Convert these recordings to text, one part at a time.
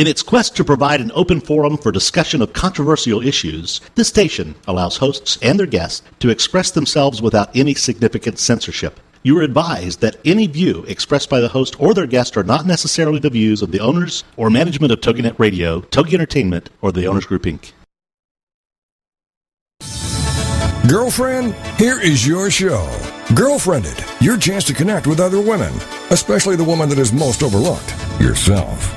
In its quest to provide an open forum for discussion of controversial issues, this station allows hosts and their guests to express themselves without any significant censorship. You are advised that any view expressed by the host or their guest are not necessarily the views of the owners or management of TogiNet Radio, Togi Entertainment, or the Owners Group Inc. Girlfriend, here is your show. GirlfriendIt, your chance to connect with other women, especially the woman that is most overlooked, yourself.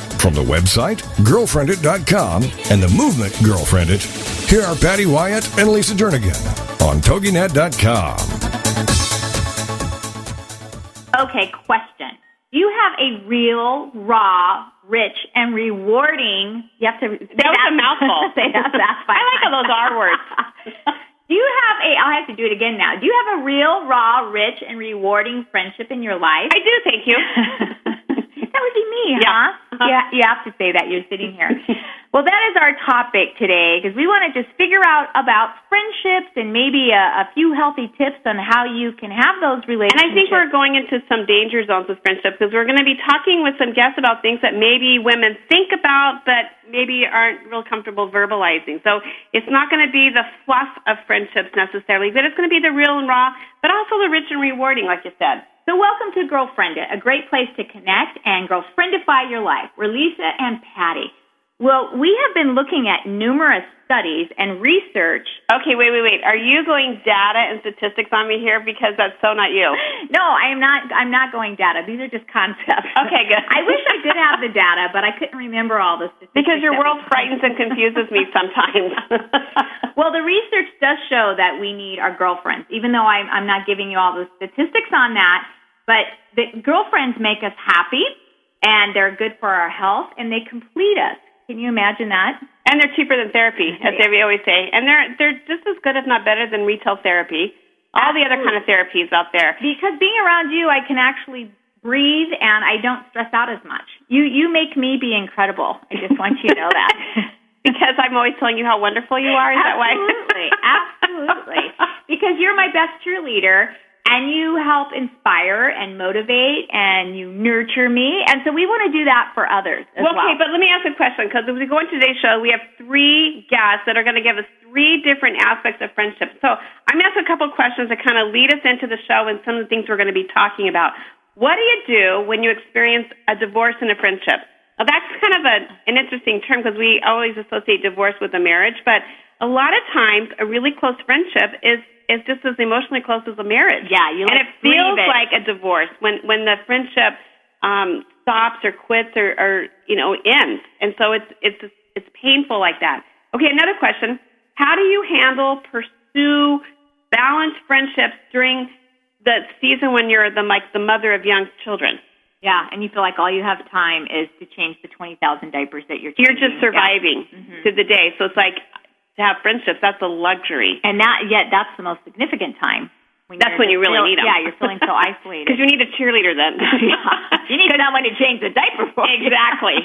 From the website, girlfriendit.com, and the movement Girlfriendit, here are Patty Wyatt and Lisa Jernigan on TogiNet.com. Okay, question. Do you have a real, raw, rich, and rewarding? You have to. That was a mouthful. say that fast. I like all those R words. Do you have a? I'll have to do it again now. Do you have a real, raw, rich, and rewarding friendship in your life? I do, thank you. That would be me, Yeah. huh? Uh-huh. Yeah, you have to say that. You're sitting here. well, that is our topic today because we want to just figure out about friendships and maybe a, a few healthy tips on how you can have those relationships. And. I think we're going into some danger zones with friendship because we're going to be talking with some guests about things that maybe women think about but maybe aren't real comfortable verbalizing. So it's not going to be the fluff of friendships necessarily, but it's going to be the real and raw, but also the rich and rewarding, like you said. So welcome to Girlfriend It, a great place to connect and girlfriendify your life. We're Lisa and Patty. Well, we have been looking at numerous studies and research. Okay, wait, wait, wait. Are you going data and statistics on me here because that's so not you? No, I am not. I'm not going data. These are just concepts. Okay, good. I wish I did have the data, but I couldn't remember all the statistics. Because your world frightens and confuses me sometimes. well, the research does show that we need our girlfriends, even though I'm, I'm not giving you all the statistics on that. But the girlfriends make us happy, and they're good for our health, and they complete us. Can you imagine that? And they're cheaper than therapy, as Yeah. they always say. And they're they're just as good, if not better, than retail therapy. All the other kind of therapies out there. Because being around you, I can actually breathe, and I don't stress out as much. You you make me be incredible. I just want you to know that. Because I'm always telling you how wonderful you are. Is that why? Absolutely, absolutely. Because you're my best cheerleader, and you help inspire and motivate, and you nurture me, and so we want to do that for others as Well, well. okay, but let me ask a question because as we go into today's show, we have three guests that are going to give us three different aspects of friendship. So I'm going to ask a couple of questions that kind of lead us into the show and some of the things we're going to be talking about. What do you do when you experience a divorce in a friendship? Now, that's kind of a, an interesting term because we always associate divorce with a marriage, but a lot of times a really close friendship is is just as emotionally close as a marriage. Yeah, you and like it feels it. like a divorce when when the friendship um, stops or quits or, or you know ends, and so it's it's it's painful like that. Okay, another question: How do you handle pursue balanced friendships during the season when you're the like the mother of young children? yeah, and you feel like all you have time is to change the twenty thousand diapers that you're. You're just surviving Yeah. Mhm. through the day, so it's like to have friendships. That's a luxury. and that yet that's the most significant time. When That's when you really feel- need 'em. Yeah, you're feeling so isolated. Because you need a cheerleader then. Yeah. You need someone to change the diaper for. Exactly.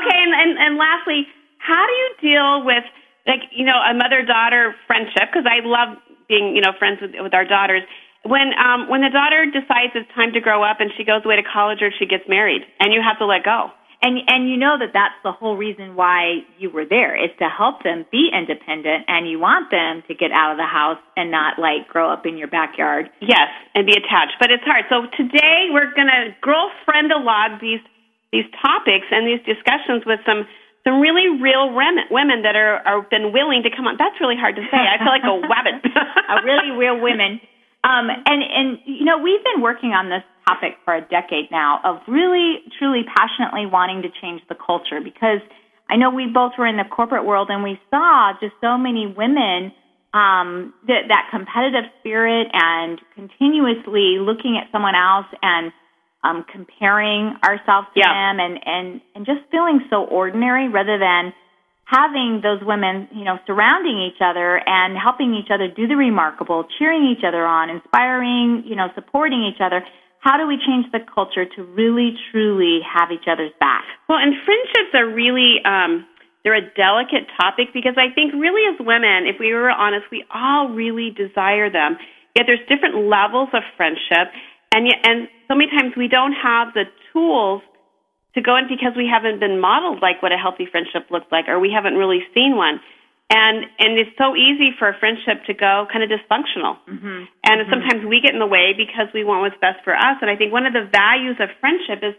okay, and, and and lastly, how do you deal with like you know a mother daughter friendship? Because I love being you know friends with with our daughters. When um when the daughter decides it's time to grow up and she goes away to college or she gets married, and you have to let go. And and you know that that's the whole reason why you were there is to help them be independent, and you want them to get out of the house and not like grow up in your backyard. Yes, and be attached, but it's hard. So today we're gonna girlfriendalogue these these topics and these discussions with some some really real women women that are are been willing to come on. That's really hard to say. I feel like a wabbit. a really real women. Um, and and you know we've been working on this topic for a decade now of really truly passionately wanting to change the culture because I know we both were in the corporate world and we saw just so many women um, that that competitive spirit and continuously looking at someone else and um, comparing ourselves to Yeah. them and, and, and just feeling so ordinary rather than having those women, you know, surrounding each other and helping each other do the remarkable, cheering each other on, inspiring, you know, supporting each other. How do we change the culture to really, truly have each other's back? Well, and friendships are really um, they're a delicate topic because I think really as women, if we were honest, we all really desire them. Yet there's different levels of friendship, and yet, and so many times we don't have the tools to go in because we haven't been modeled like what a healthy friendship looks like, or we haven't really seen one. And and it's so easy for a friendship to go kind of dysfunctional. Mm-hmm. And sometimes we get in the way because we want what's best for us. And I think one of the values of friendship is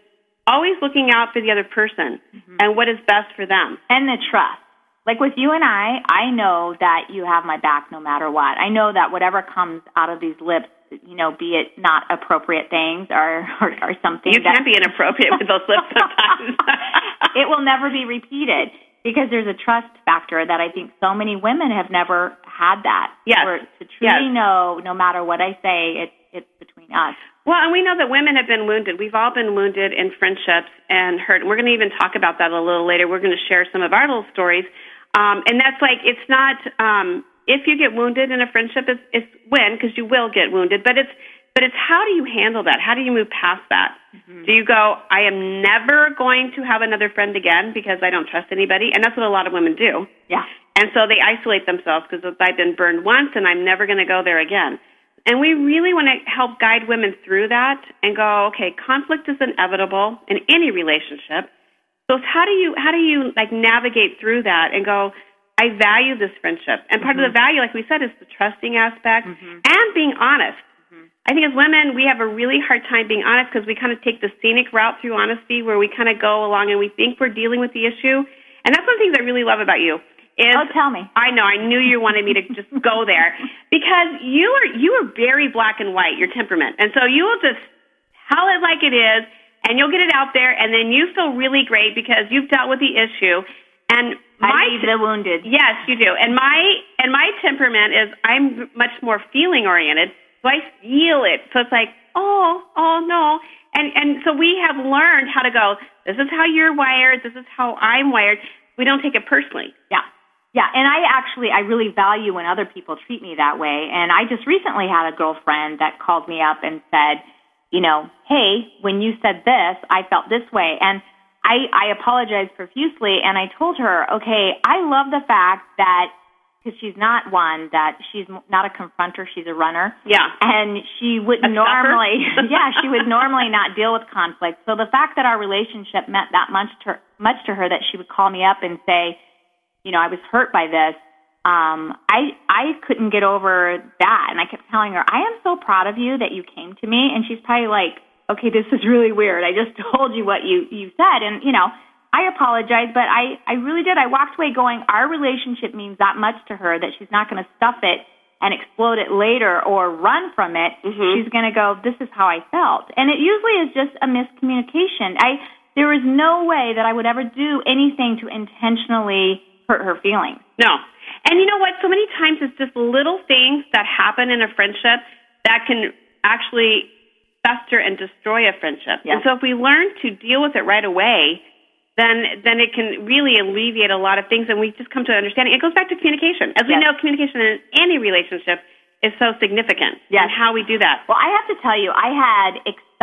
always looking out for the other person and what is best for them. and the trust. Like with you and I, I know that you have my back no matter what. I know that whatever comes out of these lips, you know, be it not appropriate things or or, or something You that can be inappropriate with those lips sometimes. it will never be repeated because there's a trust factor that I think so many women have never had that. Yes. Where to truly Yes. know, no matter what I say, it's it's between us. Well, and we know that women have been wounded. We've all been wounded in friendships and hurt. And we're going to even talk about that a little later. We're going to share some of our little stories. Um, and that's like, it's not, um, if you get wounded in a friendship, it's, it's when, because you will get wounded, but it's, but it's how do you handle that? How do you move past that? Mm-hmm. Do you go, I am never going to have another friend again because I don't trust anybody? And that's what a lot of women do. Yeah. And so they isolate themselves because I've been burned once and I'm never going to go there again. And we really want to help guide women through that and go, okay, conflict is inevitable in any relationship. So how do you how do you like navigate through that and go, I value this friendship. And part of the mm-hmm. value, like we said, is the trusting aspect mm-hmm. and being honest. Mm-hmm. I think as women, we have a really hard time being honest because we kind of take the scenic route through honesty where we kind of go along and we think we're dealing with the issue. And that's one of the things I really love about you. Is Oh, tell me. I know. I knew you wanted me to just go there because you are you are very black and white. Your temperament, and so you will just tell it like it is, and you'll get it out there, and then you feel really great because you've dealt with the issue. And my I leave the wounded. Yes, you do. And my and my temperament is I'm much more feeling oriented, so I feel it. So it's like, oh, oh no. And and so we have learned how to go. This is how you're wired. This is how I'm wired. We don't take it personally. Yeah. Yeah, and I actually I really value when other people treat me that way. And I just recently had a girlfriend that called me up and said, you know, hey, when you said this, I felt this way. And I I apologized profusely and I told her, okay, I love the fact that because she's not one that she's not a confronter, she's a runner. Yeah. And she would A normally, yeah, she would normally not deal with conflict. So the fact that our relationship meant that much to her, much to her that she would call me up and say, you know, I was hurt by this. Um, I I couldn't get over that, and I kept telling her, I am so proud of you that you came to me. And she's probably like, okay, this is really weird. I just told you what you you said, and you know, I apologize, but I I really did. I walked away going, our relationship means that much to her that she's not going to stuff it and explode it later or run from it. Mm-hmm. She's going to go, this is how I felt, and it usually is just a miscommunication. I there is no way that I would ever do anything to intentionally hurt her feelings. No. And you know what? So many times it's just little things that happen in a friendship that can actually fester and destroy a friendship. Yeah. And so if we learn to deal with it right away, then then it can really alleviate a lot of things and we just come to an understanding. It goes back to communication. As we Yes. know, communication in any relationship is so significant. Yes. And how we do that. Well, I have to tell you, I had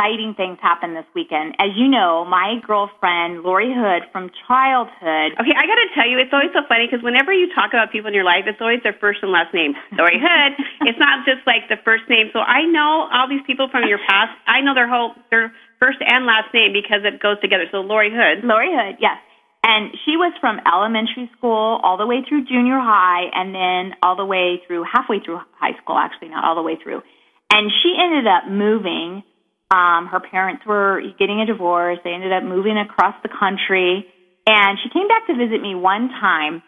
exciting things happen this weekend. As you know, my girlfriend, Lori Hood from childhood, Okay, I got to tell you, it's always so funny because whenever you talk about people in your life, it's always their first and last name. Lori Hood. it's not just like the first name. So I know all these people from your past. I know their whole their first and last name because it goes together. So Lori Hood. Lori Hood, yes. And she was from elementary school all the way through junior high and then all the way through halfway through high school, actually, not all the way through. And she ended up moving. Um, her parents were getting a divorce. They ended up moving across the country. And she came back to visit me one time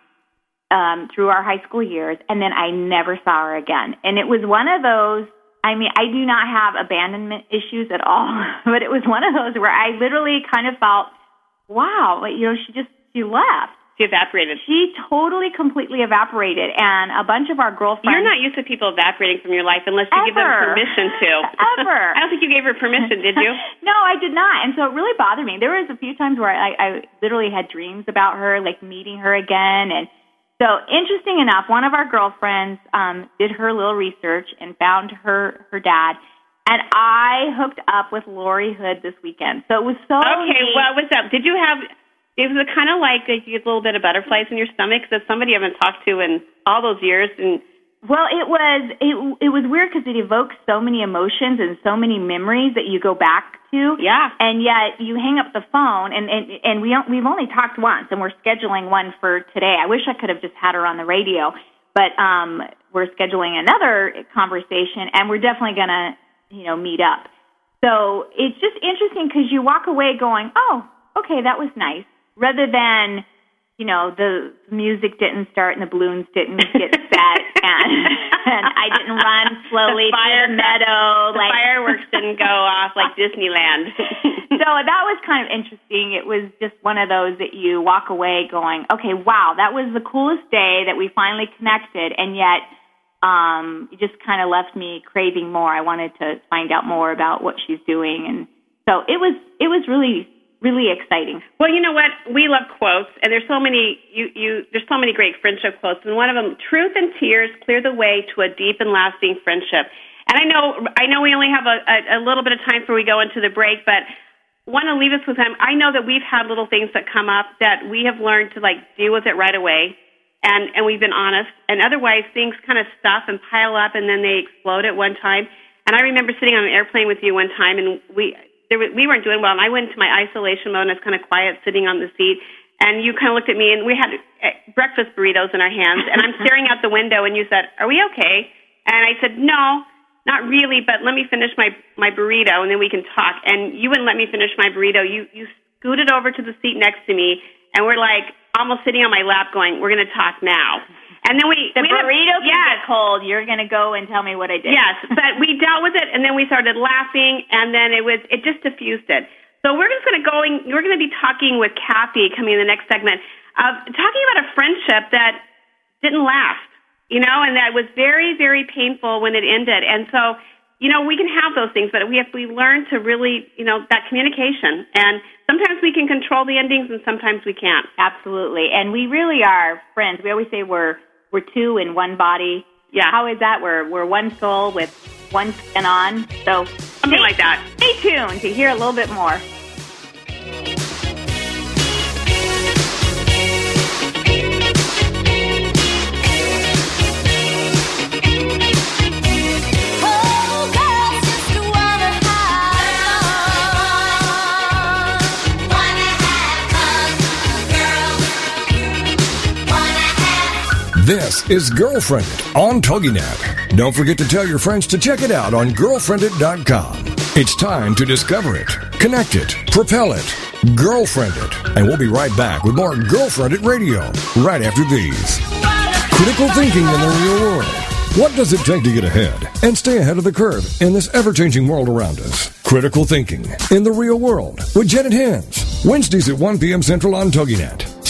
um, through our high school years, and then I never saw her again. And it was one of those. I mean, I do not have abandonment issues at all, but it was one of those where I literally kind of felt, wow, you know, she just she left. She evaporated. She totally, completely evaporated, and a bunch of our girlfriends. You're not used to people evaporating from your life unless you Ever. give them permission to. Ever. I don't think you gave her permission, did you? no, I did not, and so it really bothered me. There was a few times where I, I literally had dreams about her, like meeting her again, and so interesting enough, one of our girlfriends um, did her little research and found her her dad. And I hooked up with Lori Hood this weekend, so it was so. Okay, neat. well, what's up? Did you have? It was kind of like a, you get a little bit of butterflies in your stomach. That somebody I haven't talked to in all those years, and Well, it was it it was weird because it evokes so many emotions and so many memories that you go back to. Yeah. And yet you hang up the phone and and and we don't, we've only talked once and we're scheduling one for today. I wish I could have just had her on the radio, but um we're scheduling another conversation and we're definitely going to, you know, meet up. So, it's just interesting cuz you walk away going, "Oh, okay, that was nice." Rather than you know, the music didn't start and the balloons didn't get set and, and I didn't run slowly The fire- through the meadow. the like fireworks didn't go off like Disneyland. so that was kind of interesting. It was just one of those that you walk away going, okay, wow, that was the coolest day that we finally connected, and yet um, it just kind of left me craving more. I wanted to find out more about what she's doing, and so it was it was really really exciting. Well, you know what? We love quotes, and there's so many. You, you, there's so many great friendship quotes, and one of them: "Truth and tears clear the way to a deep and lasting friendship." And I know, I know, we only have a, a, a little bit of time before we go into the break, but want to leave us with them. I know that we've had little things that come up that we have learned to like deal with it right away, and and we've been honest. And otherwise, things kind of stuff and pile up, and then they explode at one time. And I remember sitting on an airplane with you one time, and we there were, we weren't doing well, and I went into my isolation mode, and I was kind of quiet, sitting on the seat. And you kind of looked at me, and we had uh, breakfast burritos in our hands, and I'm staring out the window, and you said, "Are we okay?" And I said, "No, not really, but let me finish my my burrito, and then we can talk." And you wouldn't let me finish my burrito. You you scooted over to the seat next to me, and we're like almost sitting on my lap, going, "We're going to talk now." And then we The we burrito can yes, get cold. You're going to go and tell me what I did. Yes, but we dealt with it, and then we started laughing, and then it was it just diffused it. So we're just going to going. We're going to be talking with Kathy coming in the next segment of talking about a friendship that didn't last, you know, and that was very very painful when it ended. And so, you know, we can have those things, but we have we learn to really, you know, that communication. And sometimes we can control the endings, and sometimes we can't. Absolutely. And we really are friends. We always say we're we're two in one body. Yeah. How is that? We're we're one soul with one skin on. So Something like that. stay tuned to hear a little bit more. Is GirlfriendIt on TogiNet. Don't forget to tell your friends to check it out on girlfriendit.com. It's time to discover it, connect it, propel it, girlfriend it. And we'll be right back with more GirlfriendIt Radio right after these. Critical thinking in the real world. What does it take to get ahead and stay ahead of the curve in this ever changing world around us? Critical thinking in the real world with Janet Hens. Wednesdays at 1 p.m. Central on TogiNet.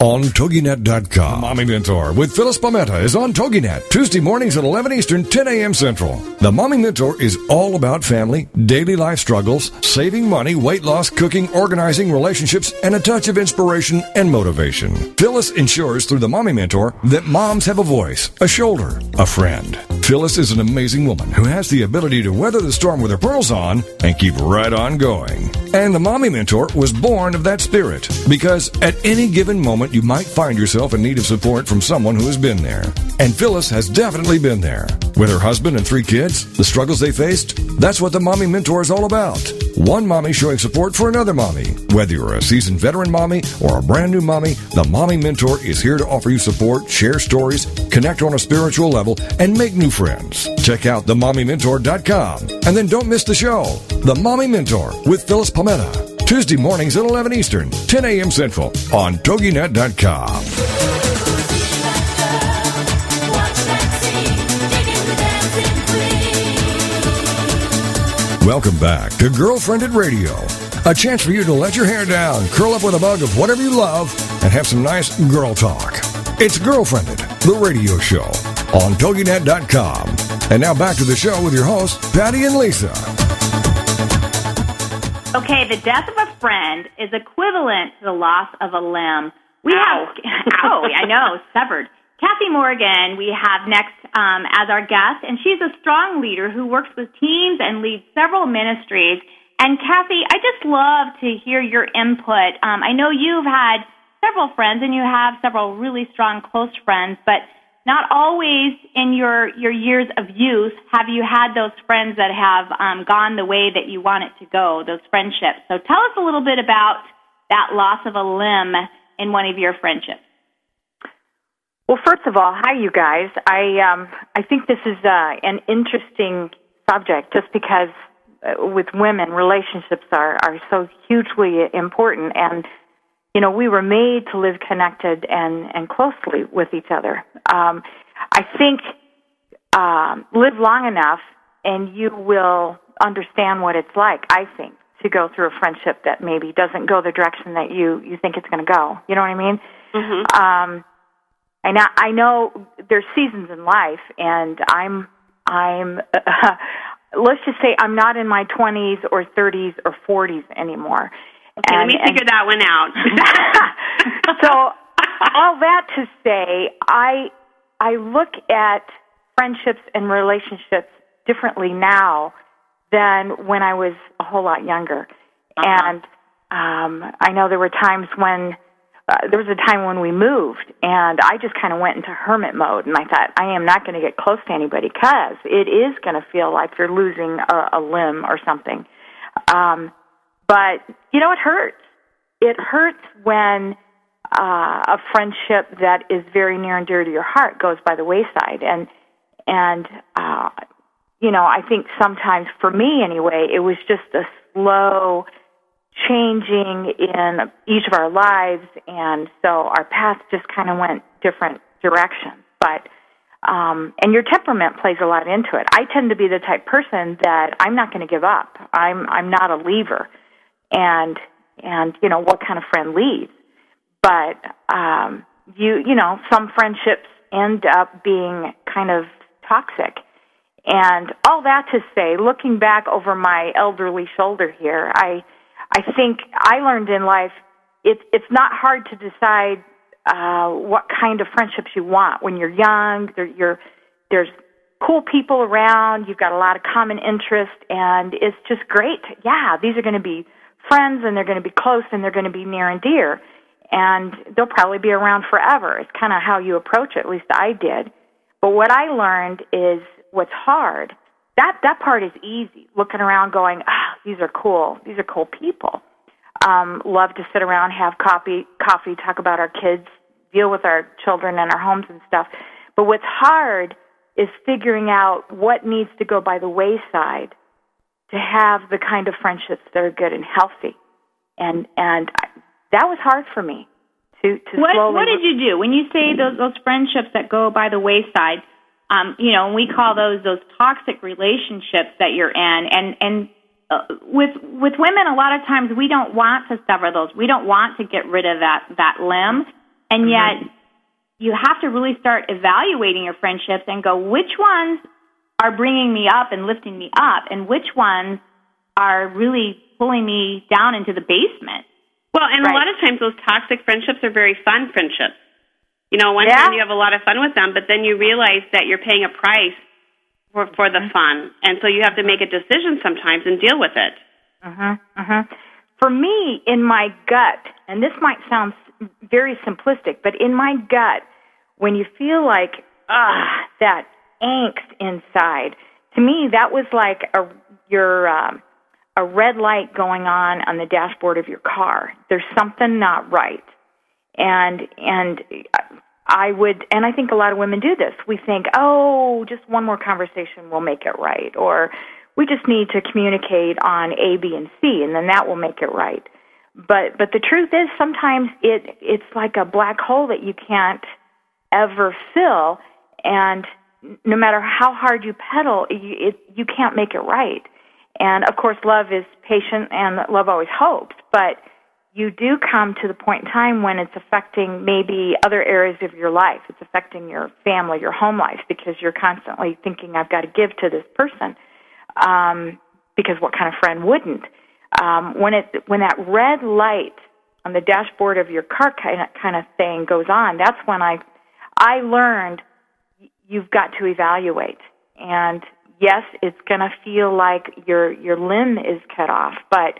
On TogiNet.com. Mommy Mentor with Phyllis Palmetta is on TogiNet, Tuesday mornings at 11 Eastern, 10 a.m. Central. The Mommy Mentor is all about family, daily life struggles, saving money, weight loss, cooking, organizing, relationships, and a touch of inspiration and motivation. Phyllis ensures through the Mommy Mentor that moms have a voice, a shoulder, a friend. Phyllis is an amazing woman who has the ability to weather the storm with her pearls on and keep right on going. And the Mommy Mentor was born of that spirit because at any given moment you might find yourself in need of support from someone who has been there. And Phyllis has definitely been there. With her husband and three kids, the struggles they faced, that's what the Mommy Mentor is all about. One mommy showing support for another mommy. Whether you're a seasoned veteran mommy or a brand new mommy, the Mommy Mentor is here to offer you support, share stories, connect on a spiritual level, and make new friends. Check out themommymentor.com. And then don't miss the show, The Mommy Mentor with Phyllis Palmetta. Tuesday mornings at 11 Eastern, 10 a.m. Central on TogiNet.com. Welcome back to GirlfriendIt Radio. A chance for you to let your hair down, curl up with a mug of whatever you love, and have some nice girl talk. It's GirlfriendIt, the radio show on TogiNet.com. And now back to the show with your hosts, Patty and Lisa. Okay, the death of a friend is equivalent to the loss of a limb. We have, oh, I know, severed. Kathy Morgan, we have next um, as our guest, and she's a strong leader who works with teams and leads several ministries. And Kathy, I just love to hear your input. Um, I know you've had several friends, and you have several really strong, close friends, but not always in your your years of youth have you had those friends that have um, gone the way that you want it to go. Those friendships. So tell us a little bit about that loss of a limb in one of your friendships. Well, first of all, hi you guys. I um, I think this is uh, an interesting subject, just because uh, with women, relationships are are so hugely important, and you know we were made to live connected and and closely with each other. Um, I think um, live long enough, and you will understand what it's like. I think to go through a friendship that maybe doesn't go the direction that you you think it's going to go. You know what I mean? Mm-hmm. um I know I know there's seasons in life and I'm I'm let's just say I'm not in my 20s or 30s or 40s anymore. Okay, let And- me and- figure that one out. so all that to say, I I look at friendships and relationships differently now than when I was a whole lot younger. And um I know there were times when uh, there was a time when we moved and I just kind of went into hermit mode and I thought I am not going to get close to anybody cuz it is going to feel like you're losing a, a limb or something. Um but you know it hurts. It hurts when uh, a friendship that is very near and dear to your heart goes by the wayside and and uh you know i think sometimes for me anyway it was just a slow changing in each of our lives and so our paths just kind of went different directions but um and your temperament plays a lot into it. I tend to be the type person that i'm not going to give up. I'm i'm not a leaver and and you know what kind of friend leaves but um you you know some friendships end up being kind of toxic. And all that to say looking back over my elderly shoulder here i i think i learned in life it's it's not hard to decide uh what kind of friendships you want when you're young there you're there's cool people around you've got a lot of common interest and it's just great yeah these are going to be friends and they're going to be close and they're going to be near and dear and they'll probably be around forever. It's kind of how you approach it. At least I did. But what I learned is what's hard. That that part is easy. Looking around, going, ah, these are cool. These are cool people. Um, love to sit around, have coffee, coffee, talk about our kids, deal with our children and our homes and stuff. But what's hard is figuring out what needs to go by the wayside to have the kind of friendships that are good and healthy. And and I, that was hard for me to to What slowly. What did you do when you say those those friendships that go by the wayside? Um, you know, and we call those those toxic relationships that you're in, and and uh, with with women, a lot of times we don't want to sever those. We don't want to get rid of that that limb, and yet you have to really start evaluating your friendships and go which ones are bringing me up and lifting me up, and which ones are really pulling me down into the basement. Well, and Right. a lot of times those toxic friendships are very fun friendships. You know, one Yeah. time you have a lot of fun with them, but then you realize that you're paying a price for for the fun, and so you have to make a decision sometimes and deal with it. Uh-huh, uh-huh. For me, in my gut, and this might sound very simplistic, but in my gut, when you feel like ah that angst inside, to me that was like a your um, a red light going on on the dashboard of your car. There's something not right, and and I would, and I think a lot of women do this. We think, oh, just one more conversation will make it right, or we just need to communicate on A, B, and C, and then that will make it right. But but the truth is, sometimes it it's like a black hole that you can't ever fill, and no matter how hard you pedal, you, it, you can't make it right. And of course, love is patient, and love always hopes, but you do come to the point in time when it's affecting maybe other areas of your life. It's affecting your family, your home life, because you're constantly thinking, I've got to give to this person. Um, because what kind of friend wouldn't? Um, when it when that red light on the dashboard of your car kind of kind of thing goes on, that's when I I learned you've got to evaluate. And yes, it's going to feel like your your limb is cut off, but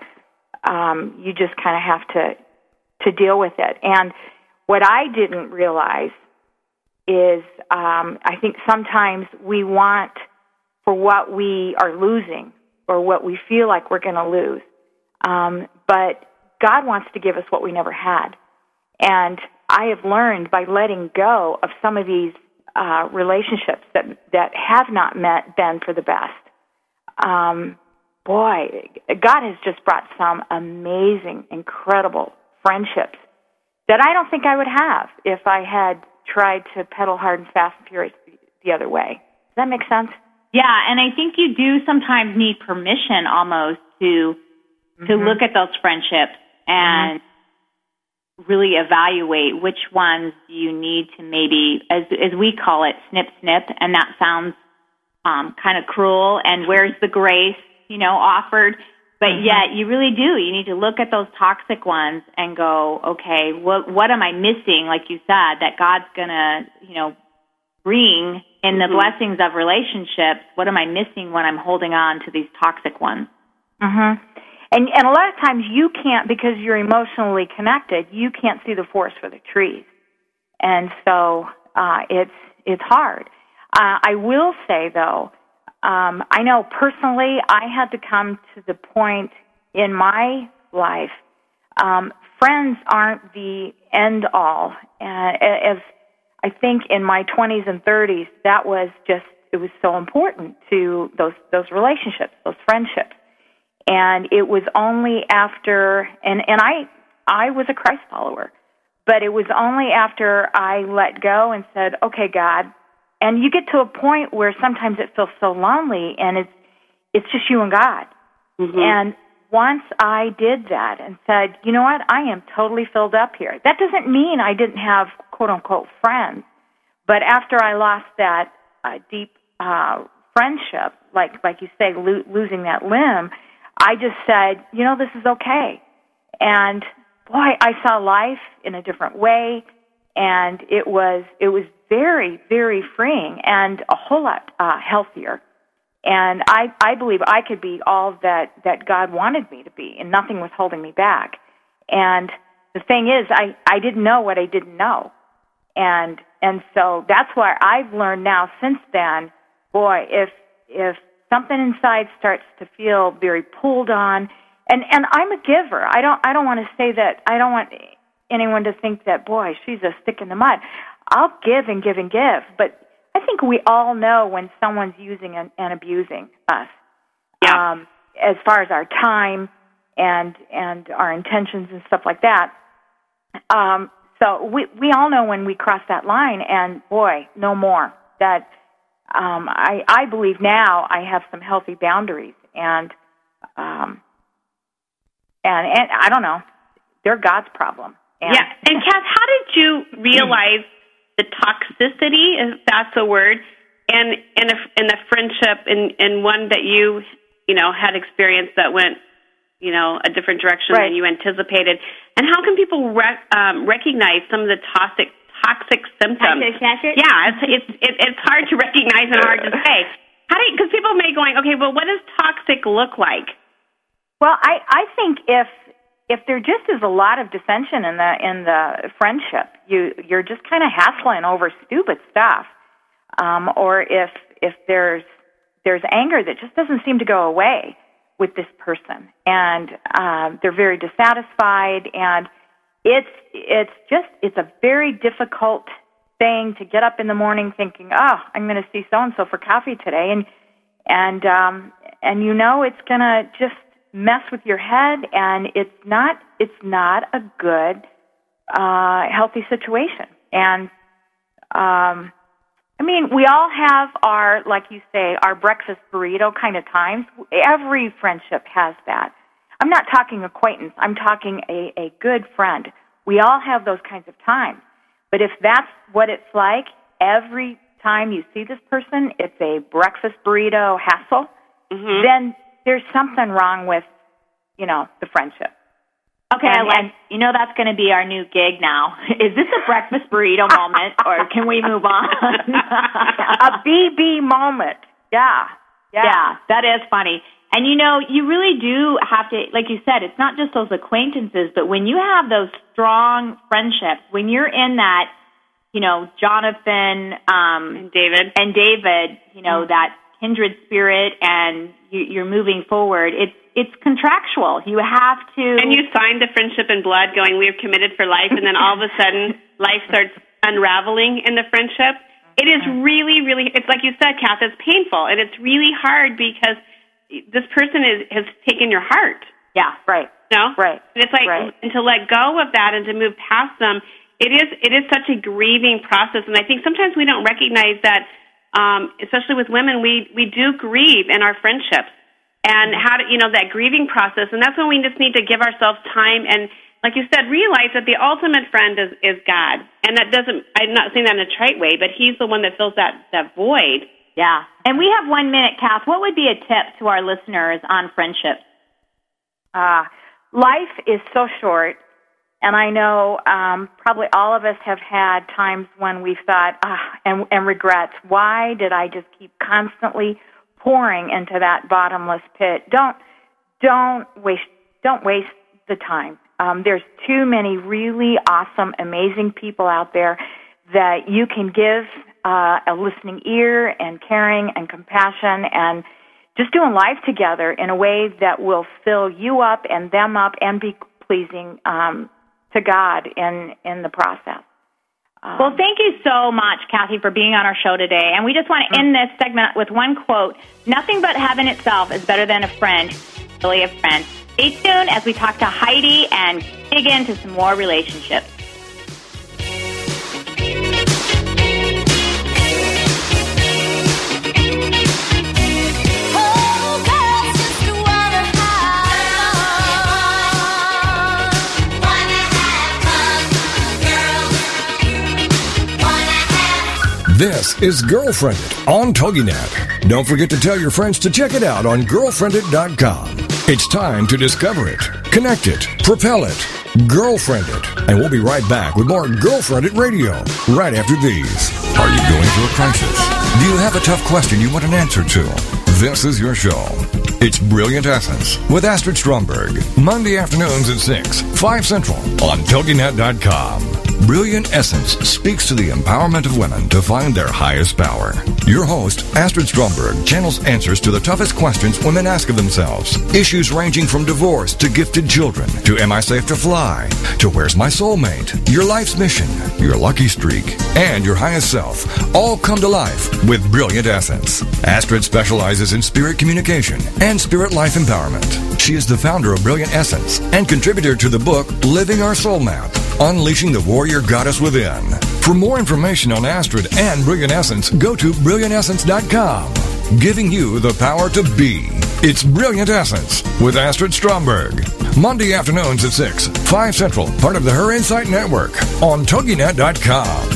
um, you just kind of have to to deal with it. And what I didn't realize is um, I think sometimes we want for what we are losing or what we feel like we're going to lose, um, but God wants to give us what we never had. And I have learned by letting go of some of these uh, relationships that that have not met been for the best. Um, boy, God has just brought some amazing, incredible friendships that I don't think I would have if I had tried to pedal hard and fast and furious the other way. Does that make sense? Yeah, and I think you do sometimes need permission almost to to Mhm. look at those friendships and really evaluate which ones do you need to maybe as as we call it snip snip and that sounds um kind of cruel and where's the grace, you know, offered but Mhm. yet you really do. You need to look at those toxic ones and go, okay, what what am I missing like you said that God's going to, you know, bring in the Mhm. blessings of relationships, what am I missing when I'm holding on to these toxic ones? Mhm. And and a lot of times you can't because you're emotionally connected. You can't see the forest for the trees, and so uh, it's it's hard. Uh, I will say though, um, I know personally, I had to come to the point in my life. Um, friends aren't the end all. And uh, as I think in my 20s and 30s, that was just it was so important to those those relationships, those friendships and it was only after and and I I was a Christ follower but it was only after I let go and said okay God and you get to a point where sometimes it feels so lonely and it's it's just you and God Mhm. and once I did that and said you know what I am totally filled up here that doesn't mean I didn't have quote unquote friends but after I lost that uh, deep uh, friendship like like you say lo- losing that limb I just said, you know, this is okay. And boy, I saw life in a different way and it was it was very very freeing and a whole lot uh healthier. And I I believe I could be all that that God wanted me to be and nothing was holding me back. And the thing is I I didn't know what I didn't know. And and so that's why I've learned now since then, boy, if if something inside starts to feel very pulled on and and I'm a giver. I don't I don't want to say that I don't want anyone to think that boy, she's a stick in the mud. I'll give and give and give, but I think we all know when someone's using and, and abusing us. Yeah. Um as far as our time and and our intentions and stuff like that. Um so we we all know when we cross that line and boy, no more. That um, I, I believe now I have some healthy boundaries, and um, and and I don't know, they're God's problem. And, yeah. And Kath, how did you realize the toxicity, if that's a word, and in a in a friendship in in one that you you know had experienced that went you know a different direction Right. than you anticipated, and how can people rec- um, recognize some of the toxic toxic symptoms? Yeah, it's it's it, it's hard to recognize and hard to say. How how do because people may going, okay, well, what does toxic look like? Well, I I think if if there just is a lot of dissension in the in the friendship, you you're just kind of hassling over stupid stuff, um, or if if there's there's anger that just doesn't seem to go away with this person, and um, they're very dissatisfied, and it's it's just it's a very difficult thing to get up in the morning thinking, oh, I'm going to see so and so for coffee today, and and um, and you know it's going to just mess with your head, and it's not it's not a good uh, healthy situation. And um, I mean, we all have our, like you say, our breakfast burrito kind of times. Every friendship has that. I'm not talking acquaintance. I'm talking a, a good friend. We all have those kinds of times. But if that's what it's like every time you see this person, it's a breakfast burrito hassle, Mm-hmm. then there's something wrong with, you know, the friendship. Okay, And- I like. and- You know that's going to be our new gig now. Is this a breakfast burrito moment, or can we move on? a BB moment. Yeah. Yeah. yeah, that is funny. And you know, you really do have to, like you said, it's not just those acquaintances, but when you have those strong friendships, when you're in that, you know, Jonathan um, And David. and David, you know, that kindred spirit, and you, you're moving forward. It's it's contractual. You have to. And you sign the friendship in blood, going, "We are committed for life," and then all of a sudden, life starts unraveling in the friendship. It is really, really. It's like you said, Kath. It's painful, and it's really hard because this person is has taken your heart. yeah, Right. You know? Right. And it's like Right. and to let go of that and to move past them. It is it is such a grieving process, and I think sometimes we don't recognize that. Um, especially with women, we we do grieve in our friendships, and how to you know that grieving process, and that's when we just need to give ourselves time and, like you said, realize that the ultimate friend is is God, and that doesn't. I'm not saying that in a trite way, but He's the one that fills that that void. yeah. And we have one minute, Kath. What would be a tip to our listeners on friendships? Uh, life is so short, and I know um, probably all of us have had times when we've thought, ah, and, and regrets. Why did I just keep constantly pouring into that bottomless pit? Don't don't waste don't waste the time. Um, there's too many really awesome, amazing people out there that you can give uh, a listening ear and caring and compassion and just doing life together in a way that will fill you up and them up and be pleasing um, to God in in the process. Um, Well, thank you so much, Kathy, for being on our show today. And we just want to end this segment with one quote Nothing but heaven itself is better than a friend, really a friend. Stay tuned as we talk to Heidi and dig into some more relationships. This is GirlfriendIt on TogiNet. Don't forget to tell your friends to check it out on girlfriendit.com. It's time to discover it, connect it, propel it, girlfriend it. And we'll be right back with more GirlfriendIt Radio right after these. Are you going through a crisis? Do you have a tough question you want an answer to? This is your show. It's Brilliant Essence with Astrid Stromberg. Monday afternoons at 6, 5 Central on TogiNet.com. Brilliant Essence speaks to the empowerment of women to find their highest power. Your host, Astrid Stromberg, channels answers to the toughest questions women ask of themselves. Issues ranging from divorce to gifted children, to am I safe to fly, to where's my soulmate, your life's mission, your lucky streak, and your highest self all come to life with Brilliant Essence. Astrid specializes in spirit communication and spirit life empowerment. She is the founder of Brilliant Essence and contributor to the book Living Our Soul Map, Unleashing the Warrior Your goddess Within. For more information on Astrid and Brilliant Essence, go to brilliantessence.com, giving you the power to be. It's Brilliant Essence with Astrid Stromberg. Monday afternoons at 6, 5 Central, part of the Her Insight Network on TogiNet.com.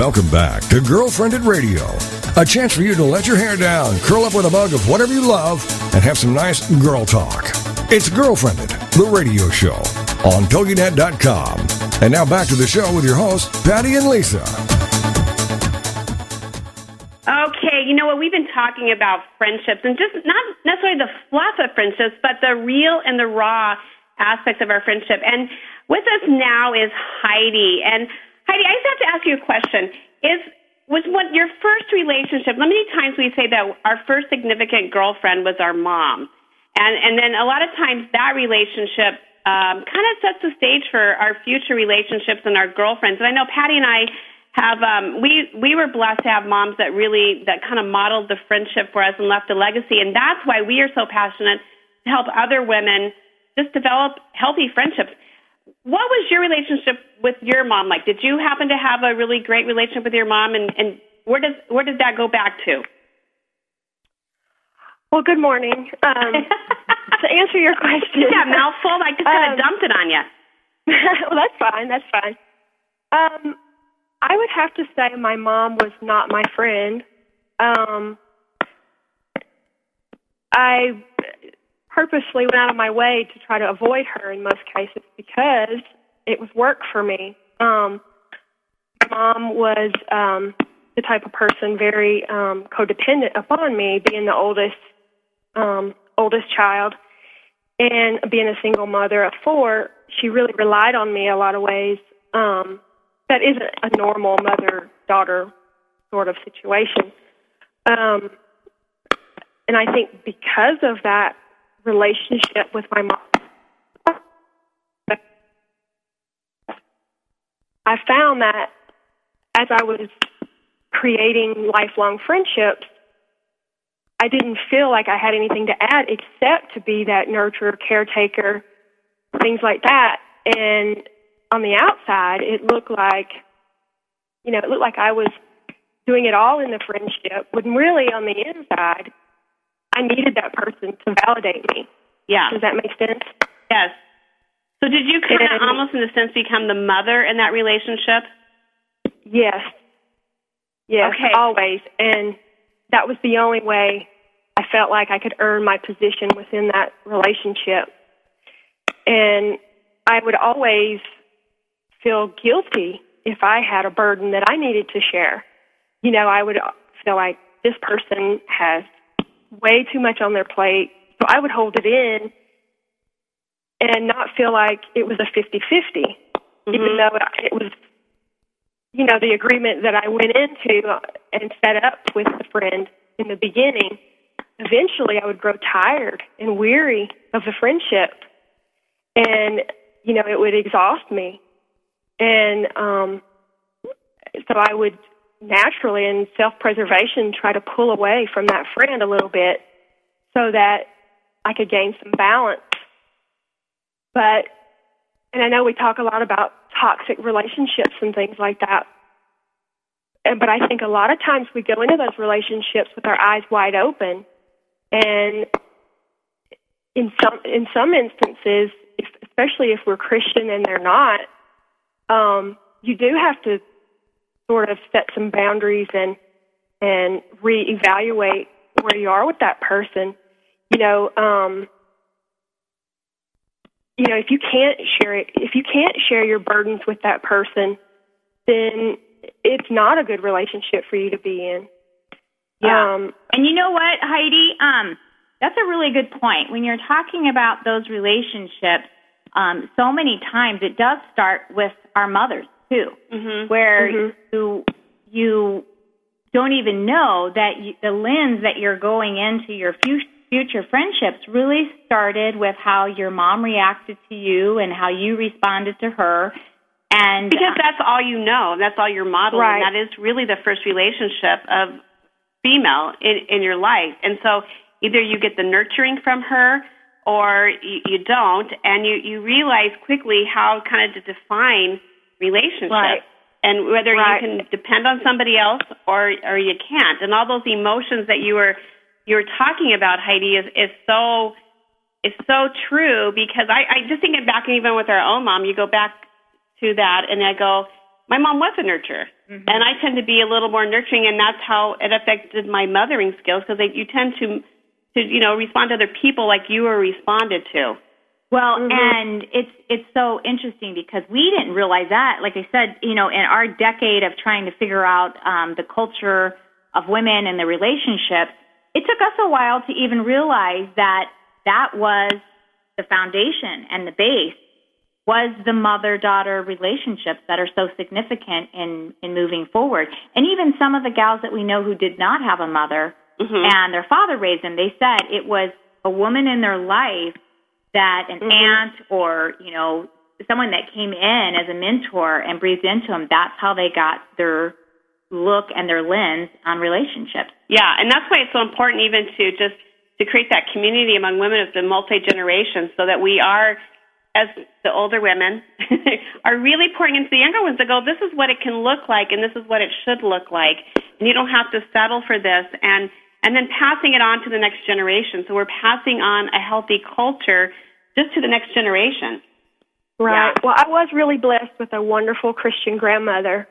Welcome back to GirlfriendIt Radio. A chance for you to let your hair down, curl up with a mug of whatever you love, and have some nice girl talk. It's GirlfriendIt, the radio show on TogiNet.com. And now back to the show with your hosts, Patty and Lisa. Okay, you know what? We've been talking about friendships and just not necessarily the fluff of friendships, but the real and the raw aspects of our friendship. And with us now is Heidi. And Heidi, I just have to ask you a question. Is was what your first relationship? How many times we say that our first significant girlfriend was our mom, and and then a lot of times that relationship um, kind of sets the stage for our future relationships and our girlfriends. And I know Patty and I have um, we we were blessed to have moms that really that kind of modeled the friendship for us and left a legacy, and that's why we are so passionate to help other women just develop healthy friendships. What was your relationship with your mom like? Did you happen to have a really great relationship with your mom, and, and where does where does that go back to? Well, good morning. Um, to answer your question, Yeah, mouthful. I just kind of Um, dumped it on you. well, that's fine. That's fine. Um, I would have to say my mom was not my friend. Um, I purposely went out of my way to try to avoid her in most cases because it was work for me. Um, my mom was um, the type of person very um, codependent upon me, being the oldest um, oldest child and being a single mother of four, she really relied on me a lot of ways. Um, that isn't a normal mother daughter sort of situation. Um, and I think because of that relationship with my mom, I found that as I was creating lifelong friendships, I didn't feel like I had anything to add except to be that nurturer, caretaker, things like that. And on the outside, it looked like, you know, it looked like I was doing it all in the friendship, when really on the inside, I needed that person to validate me. Yeah. Does that make sense? Yes. So did you kind of almost in a sense become the mother in that relationship? Yes. Yes, Okay. always. And that was the only way I felt like I could earn my position within that relationship. And I would always feel guilty if I had a burden that I needed to share. You know, I would feel like this person has way too much on their plate. So I would hold it in and not feel like it was a 50 50, even though it was you know, the agreement that I went into and set up with the friend in the beginning, eventually I would grow tired and weary of the friendship. And, you know, it would exhaust me. And um, so I would naturally, in self preservation, try to pull away from that friend a little bit so that I could gain some balance. But and I know we talk a lot about toxic relationships and things like that. And, but I think a lot of times we go into those relationships with our eyes wide open, and in some in some instances, especially if we're Christian and they're not, um, you do have to sort of set some boundaries and and reevaluate where you are with that person. You know, um, you know, if you can't share it, if you can't share your burdens with that person, then it's not a good relationship for you to be in. Yeah. Um, And you know what, Heidi? Um, that's a really good point. When you're talking about those relationships, um, so many times it does start with our mothers too, where Mhm. you you don't even know that you, the lens that you're going into your future future friendships really started with how your mom reacted to you and how you responded to her. And Because that's all you know, that's all you're modeling. Right. That is really the first relationship of female in, in your life. And so either you get the nurturing from her or you, you don't, and you, you realize quickly how kind of to define relationships. Right. And whether Right. you can depend on somebody else or or you can't, and all those emotions that you were you were talking about, Heidi, is is so is so true because I, I just think it back even with our own mom, you go back to that and I go, my mom was a nurturer. Mm-hmm. And I tend to be a little more nurturing and that's how it affected my mothering skills because you tend to, to, you know, respond to other people like you were responded to. Well, Mm-hmm. and it's it's so interesting because we didn't realize that. Like I said, you know, in our decade of trying to figure out um, the culture of women and the relationships, it took us a while to even realize that that was the foundation and the base was the mother daughter relationships that are so significant in in moving forward. And even some of the gals that we know who did not have a mother and their father raised them, they said it was a woman in their life that an mm-hmm. aunt or you know someone that came in as a mentor and breathed into them that's how they got their look and their lens on relationships. Yeah, and that's why it's so important even to just to create that community among women of the multi generations so that we are as the older women are really pouring into the younger ones to go, this is what it can look like and this is what it should look like. And you don't have to settle for this. And and then passing it on to the next generation. So we're passing on a healthy culture just to the next generation. Right. Yeah. Well, I was really blessed with a wonderful Christian grandmother.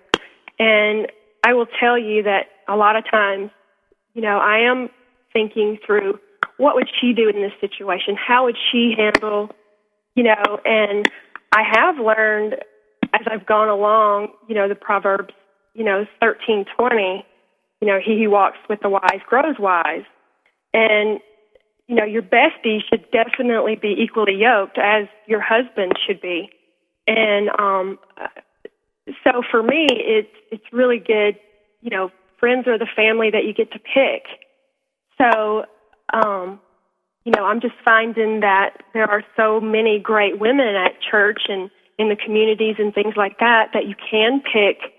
And I will tell you that a lot of times, you know, I am thinking through what would she do in this situation? How would she handle, you know, and I have learned as I've gone along, you know, the Proverbs, you know, 13:20, you know, he who walks with the wise grows wise. And you know, your bestie should definitely be equally yoked as your husband should be. And um so for me it's it's really good, you know, friends are the family that you get to pick. So um you know, I'm just finding that there are so many great women at church and in the communities and things like that that you can pick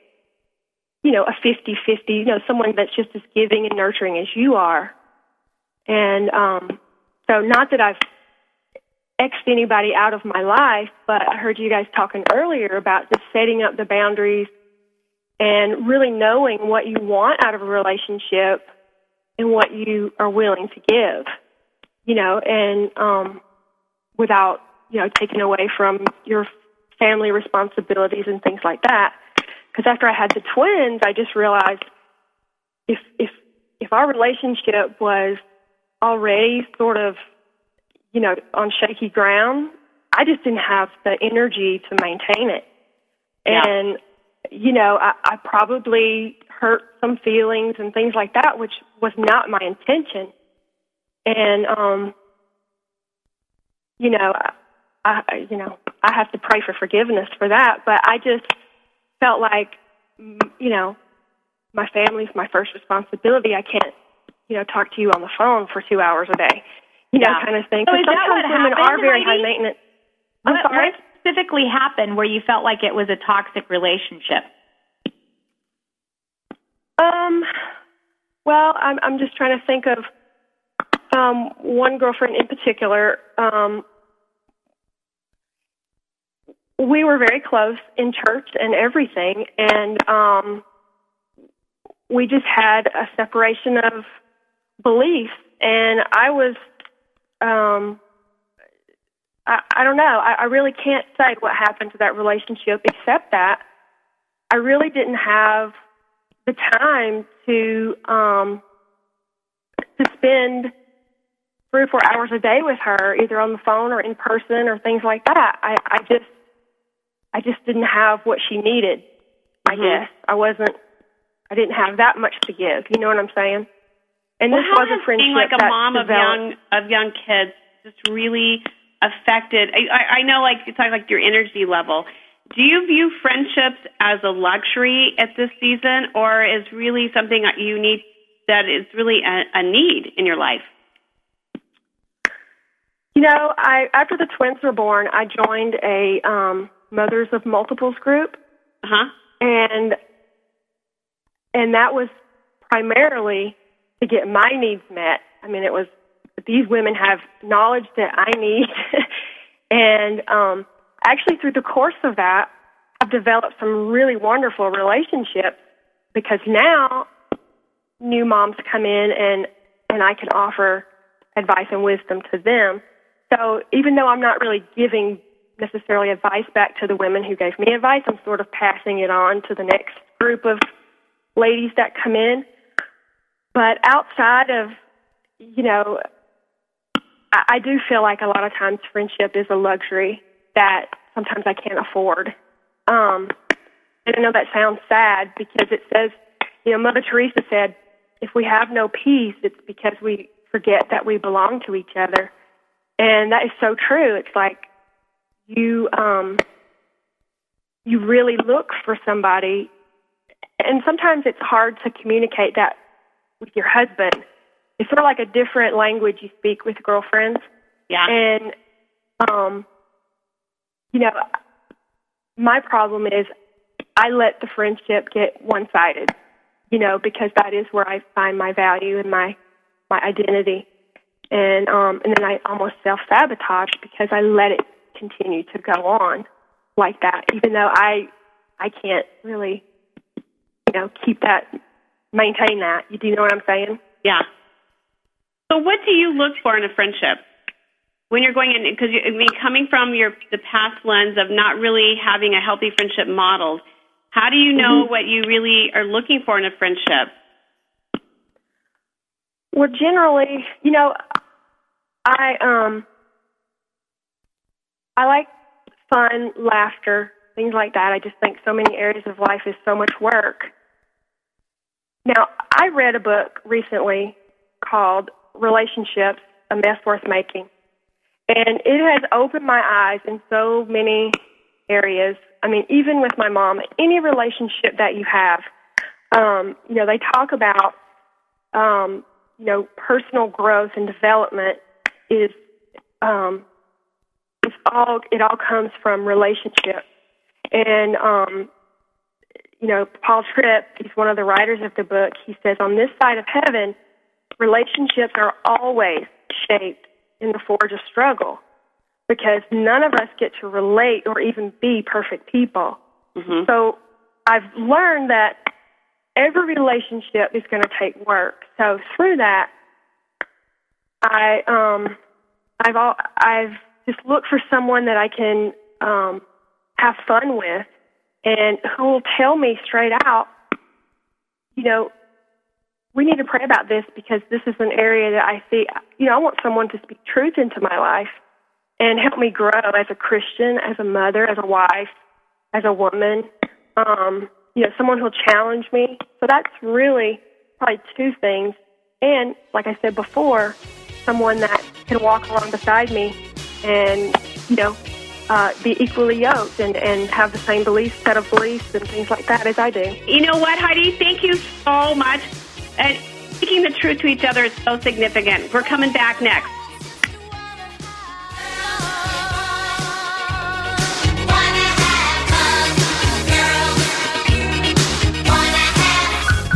you know, a 50-50, you know, someone that's just as giving and nurturing as you are. And um, so, not that I've Xed anybody out of my life, but I heard you guys talking earlier about just setting up the boundaries and really knowing what you want out of a relationship and what you are willing to give, you know, and um, without, you know, taking away from your family responsibilities and things like that. Because after I had the twins, I just realized if if if our relationship was already sort of, you know, on shaky ground, I just didn't have the energy to maintain it. Yeah. And, you know, I, I probably hurt some feelings and things like that, which was not my intention. And, um, you know, I, I, you know, I have to pray for forgiveness for that, but I just felt like, you know, my family's my first responsibility. I can't, you know, talk to you on the phone for two hours a day, you know, kind of thing. So is that sometimes what women happened, are very Heidi? high maintenance. I'm what, sorry. what specifically happened where you felt like it was a toxic relationship Um, well, I'm I'm just trying to think of um one girlfriend in particular. Um, we were very close in church and everything, and um, we just had a separation of beliefs, and I was um. I, I don't know. I, I really can't say what happened to that relationship, except that I really didn't have the time to um to spend three or four hours a day with her, either on the phone or in person or things like that. I, I just I just didn't have what she needed. I Mhm. guess I wasn't. I didn't have that much to give. You know what I'm saying? And well, this was a friendship being like a mom of young of young kids just really affected? I, I I know, like you talk like your energy level. Do you view friendships as a luxury at this season, or is really something that you need that is really a, a need in your life? You know, I after the twins were born, I joined a um, mothers of multiples group, Uh huh. and and that was primarily to get my needs met. I mean, it was these women have knowledge that I need, and um, actually through the course of that, I've developed some really wonderful relationships because now new moms come in and and I can offer advice and wisdom to them. So even though I'm not really giving necessarily advice back to the women who gave me advice, I'm sort of passing it on to the next group of ladies that come in. But outside of, you know, I, I do feel like a lot of times friendship is a luxury that sometimes I can't afford. Um, and I know that sounds sad because it says, you know, Mother Teresa said, if we have no peace, it's because we forget that we belong to each other. And that is so true. It's like you um you really look for somebody and sometimes it's hard to communicate that with your husband. It's sort of like a different language you speak with girlfriends. Yeah. And um you know, my problem is I let the friendship get one sided, you know, because that is where I find my value and my my identity. And um and then I almost self sabotage because I let it continue to go on like that, even though I I can't really you know, keep that maintain that. You do you know what I'm saying? Yeah. So, what do you look for in a friendship when you're going in? Because I mean, coming from your the past lens of not really having a healthy friendship model, how do you know what you really are looking for in a friendship? Well, generally, you know, I um I like fun, laughter, things like that. I just think so many areas of life is so much work. Now, I read a book recently called Relationships: A Mess Worth Making. And it has opened my eyes in so many areas. I mean, even with my mom, any relationship that you have, um, you know, they talk about um, you know, personal growth and development is um it's all it all comes from relationship. And um you know, Paul Tripp, he's one of the writers of the book, he says on this side of heaven, relationships are always shaped in the forge of struggle because none of us get to relate or even be perfect people. Mm-hmm. So I've learned that every relationship is going to take work. So through that, I um, I've all, I've just look for someone that I can um, have fun with, and who will tell me straight out, you know, we need to pray about this because this is an area that I see. You know, I want someone to speak truth into my life and help me grow as a Christian, as a mother, as a wife, as a woman. Um, you know, someone who'll challenge me. So that's really probably two things. And like I said before, someone that can walk along beside me and, you know, uh, be equally yoked and, and have the same beliefs, set of beliefs and things like that as I do. You know what, Heidi? Thank you so much. And speaking the truth to each other is so significant. We're coming back next.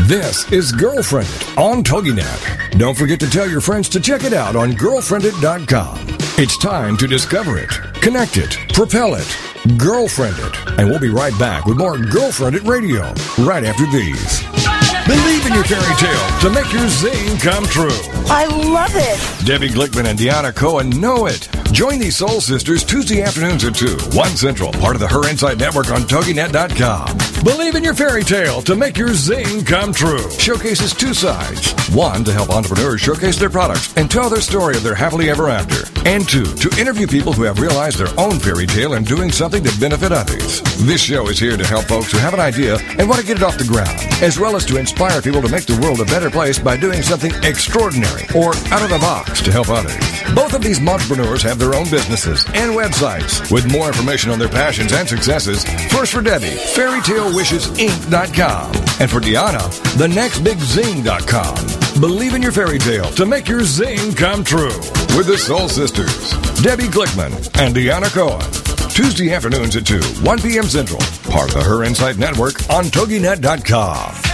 This is GirlfriendIt on TogiNet. Don't forget to tell your friends to check it out on girlfriendit.com. It's time to discover it, connect it, propel it, girlfriend it. And we'll be right back with more GirlfriendIt Radio right after these. Believe in your fairy tale to make your zing come true. I love it. Debbie Glickman and Deanna Cohen know it. Join these soul sisters Tuesday afternoons at 2, 1 Central, part of the Her Insight Network on TogiNet.com. Believe in your fairy tale to make your zing come true. Showcases two sides. One, to help entrepreneurs showcase their products and tell their story of their happily ever after. And two, to interview people who have realized their own fairy tale and doing something to benefit others. This show is here to help folks who have an idea and want to get it off the ground, as well as to inspire people to make the world a better place by doing something extraordinary or out of the box to help others. Both of these entrepreneurs have their own businesses and websites. With more information on their passions and successes, first for Debbie, fairytalewishesinc.com, and for Deanna, thenextbigzing.com. Believe in your fairy tale to make your zing come true. with the Soul Sisters, Debbie Glickman and Deanna Cohen. Tuesday afternoons at 2, 1 p.m. Central. Part of the Her Insight Network on TogiNet.com.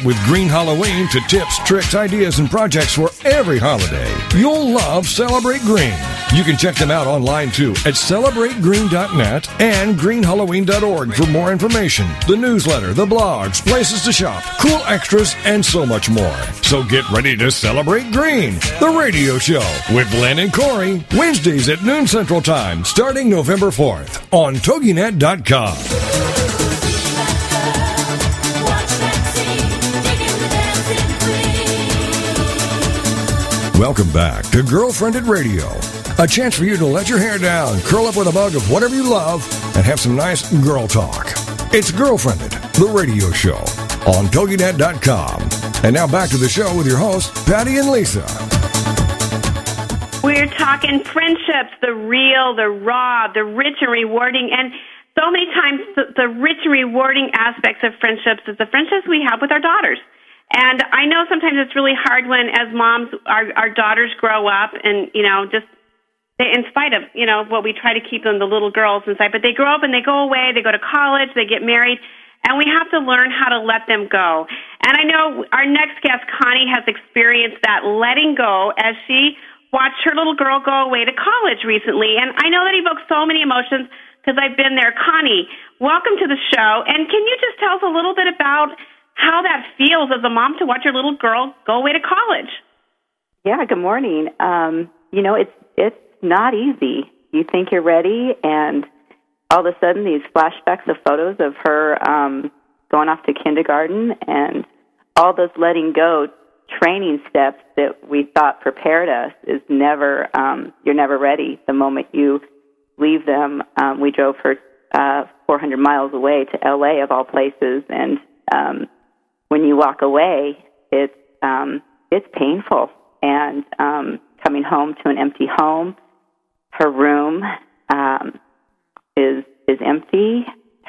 with Green Halloween to tips, tricks, ideas, and projects for every holiday. You'll love Celebrate Green. You can check them out online too at celebrategreen.net and greenhalloween.org for more information, the newsletter, the blogs, places to shop, cool extras, and so much more. So get ready to celebrate green, the radio show with Lynn and Corey, Wednesdays at noon Central Time, starting November 4th on TogiNet.com. Welcome back to GirlfriendIt Radio. A chance for you to let your hair down, curl up with a mug of whatever you love, and have some nice girl talk. It's GirlfriendIt, the radio show on TogiNet.com. And now back to the show with your hosts, Patty and Lisa. We're talking friendships, the real, the raw, the rich and rewarding, and so many times the, the rich and rewarding aspects of friendships is the friendships we have with our daughters. And I know sometimes it's really hard when, as moms, our our daughters grow up, and you know, just they, in spite of you know what we try to keep them, the little girls inside, but they grow up and they go away, they go to college, they get married, and we have to learn how to let them go. And I know our next guest, Connie, has experienced that letting go as she watched her little girl go away to college recently, and I know that evokes so many emotions because I've been there. Connie, welcome to the show, and can you just tell us a little bit about how that feels as a mom to watch your little girl go away to college. Yeah, good morning. Um, you know, it's it's not easy. You think you're ready and all of a sudden these flashbacks of photos of her um going off to kindergarten and all those letting go training steps that we thought prepared us is never um you're never ready the moment you leave them um we drove her uh 400 miles away to LA of all places and um when you walk away, it's um, it's painful. And um, coming home to an empty home, her room um, is is empty.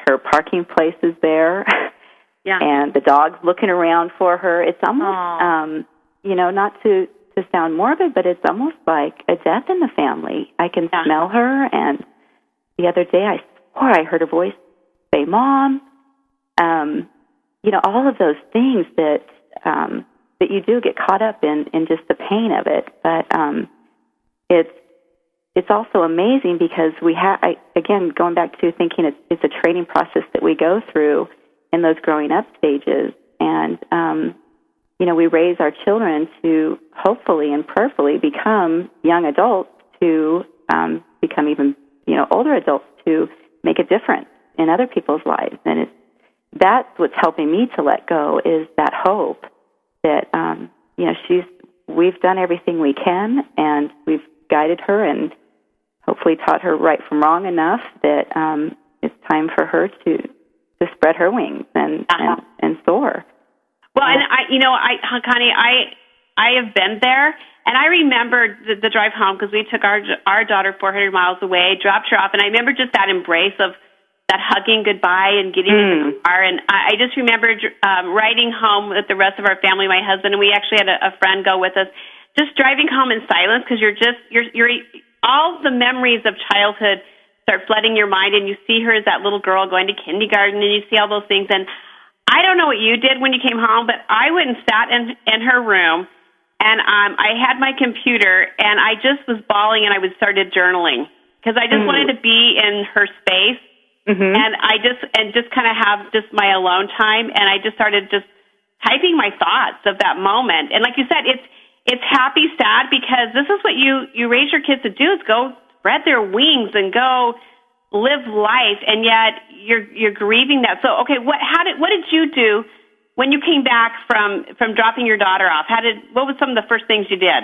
Her parking place is there, yeah. and the dog's looking around for her. It's almost, um, you know, not to to sound morbid, but it's almost like a death in the family. I can Yeah. smell her, and the other day I swore I heard her voice say, "Mom." Um, you know, all of those things that um, that you do get caught up in in just the pain of it. But um, it's it's also amazing because we have again going back to thinking it's it's a training process that we go through in those growing up stages, and um, you know we raise our children to hopefully and prayerfully become young adults to um, become even you know older adults to make a difference in other people's lives, and it's that's what's helping me to let go is that hope that um, you know she's we've done everything we can and we've guided her and hopefully taught her right from wrong enough that um, it's time for her to to spread her wings and Uh-huh. and, and soar. Well, and I, you know, I, Connie, I, I have been there, and I remember the, the drive home because we took our our daughter 400 miles away, dropped her off, and I remember just that embrace of that hugging goodbye and getting in the car. And I, I just remember um, riding home with the rest of our family, my husband, and we actually had a, a friend go with us. Just driving home in silence because you're just you're you're all the memories of childhood start flooding your mind, and you see her as that little girl going to kindergarten, and you see all those things. And I don't know what you did when you came home, but I went and sat in in her room, and um, I had my computer, and I just was bawling, and I would started journaling because I just wanted to be in her space, and I just and just kind of have just my alone time, and I just started just typing my thoughts of that moment. And like you said, it's it's happy, sad because this is what you you raise your kids to do is go spread their wings and go live life, and yet you're you're grieving that. So okay, what how did what did you do when you came back from from dropping your daughter off? How did what was some of the first things you did?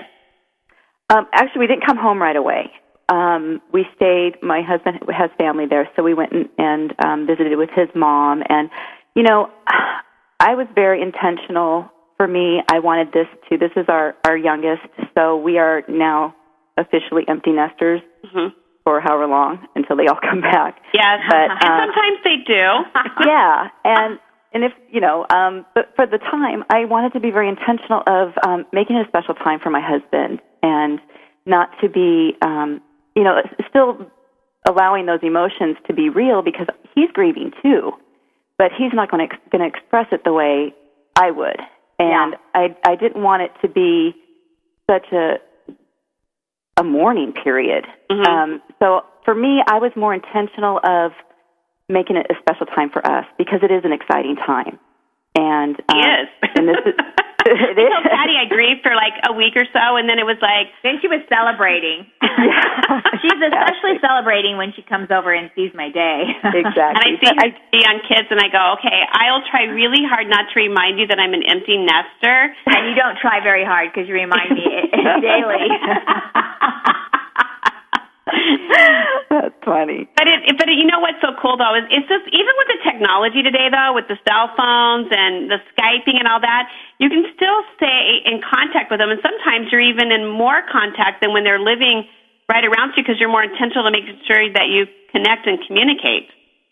Um, actually, we didn't come home right away. Um, we stayed. My husband has family there, so we went and, and um, visited with his mom. And you know, I was very intentional. For me, I wanted this to. This is our our youngest, so we are now officially empty nesters Mm-hmm. for however long until they all come back. Yes, But, and um, sometimes they do. yeah, and and if you know, um, but for the time, I wanted to be very intentional of um, making a special time for my husband, and not to be, um, you know, still allowing those emotions to be real because he's grieving too, but he's not going to ex- going to express it the way I would, and I I didn't want it to be such a a mourning period. Mhm. Um, so for me, I was more intentional of making it a special time for us because it is an exciting time. And um, Yes. and this is it is. told Patty I grieved for like a week or so, and then it was like Then she was celebrating. Yeah. She's especially celebrating when she comes over and sees my day. Exactly. And I see But her see on kids, and I go, okay, I'll try really hard not to remind you that I'm an empty nester. and you don't try very hard because you remind me daily. That's funny. But it, but it, you know what's so cool though is it's just even with the technology today though, with the cell phones and the skyping and all that, you can still stay in contact with them, and sometimes you're even in more contact than when they're living right around you because you're more intentional to making sure that you connect and communicate.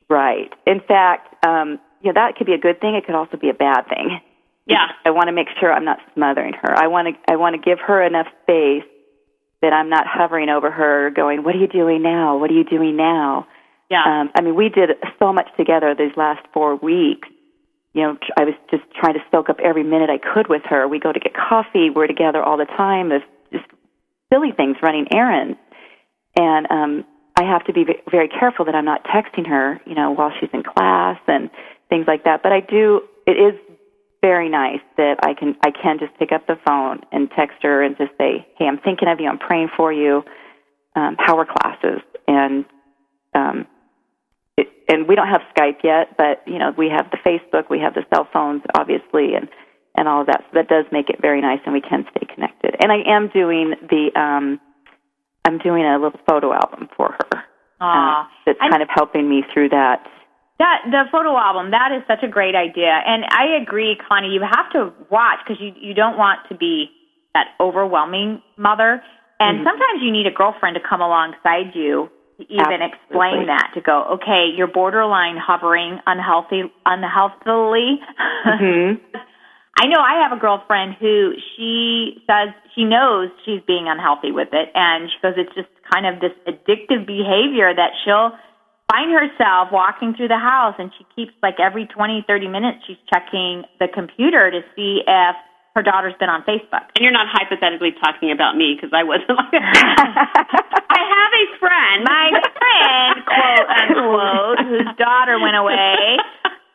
Right. In fact, um, you know, that could be a good thing. It could also be a bad thing. Yeah. I want to make sure I'm not smothering her. I want to I want to give her enough space that I'm not hovering over her going, "What are you doing now? What are you doing now?" Yeah. Um, I mean, we did so much together these last four weeks. You know, I was just trying to soak up every minute I could with her. We go to get coffee. We're together all the time. There's just silly things, running errands, and um, I have to be very careful that I'm not texting her. You know, while she's in class and things like that. But I do. It is very nice that I can I can just pick up the phone and text her and just say, "Hey, I'm thinking of you. I'm praying for you. Um, how are classes?" And um, it, and we don't have Skype yet, but you know we have the Facebook, we have the cell phones, obviously, and and all of that. So that does make it very nice, and we can stay connected. And I am doing the um, I'm doing a little photo album for her. Uh, that's And- kind of helping me through that. That the photo album that is such a great idea, and I agree, Connie. You have to watch because you you don't want to be that overwhelming mother, and sometimes you need a girlfriend to come alongside you to even Absolutely. explain that to go, okay, you're borderline hovering unhealthy unhealthily. hmm I know I have a girlfriend who she says she knows she's being unhealthy with it, and she goes, it's just kind of this addictive behavior that she'll find herself walking through the house and she keeps like every 20, 30 minutes she's checking the computer to see if her daughter's been on Facebook. And you're not hypothetically talking about me because I wasn't. I have a friend. My friend, quote unquote, whose daughter went away.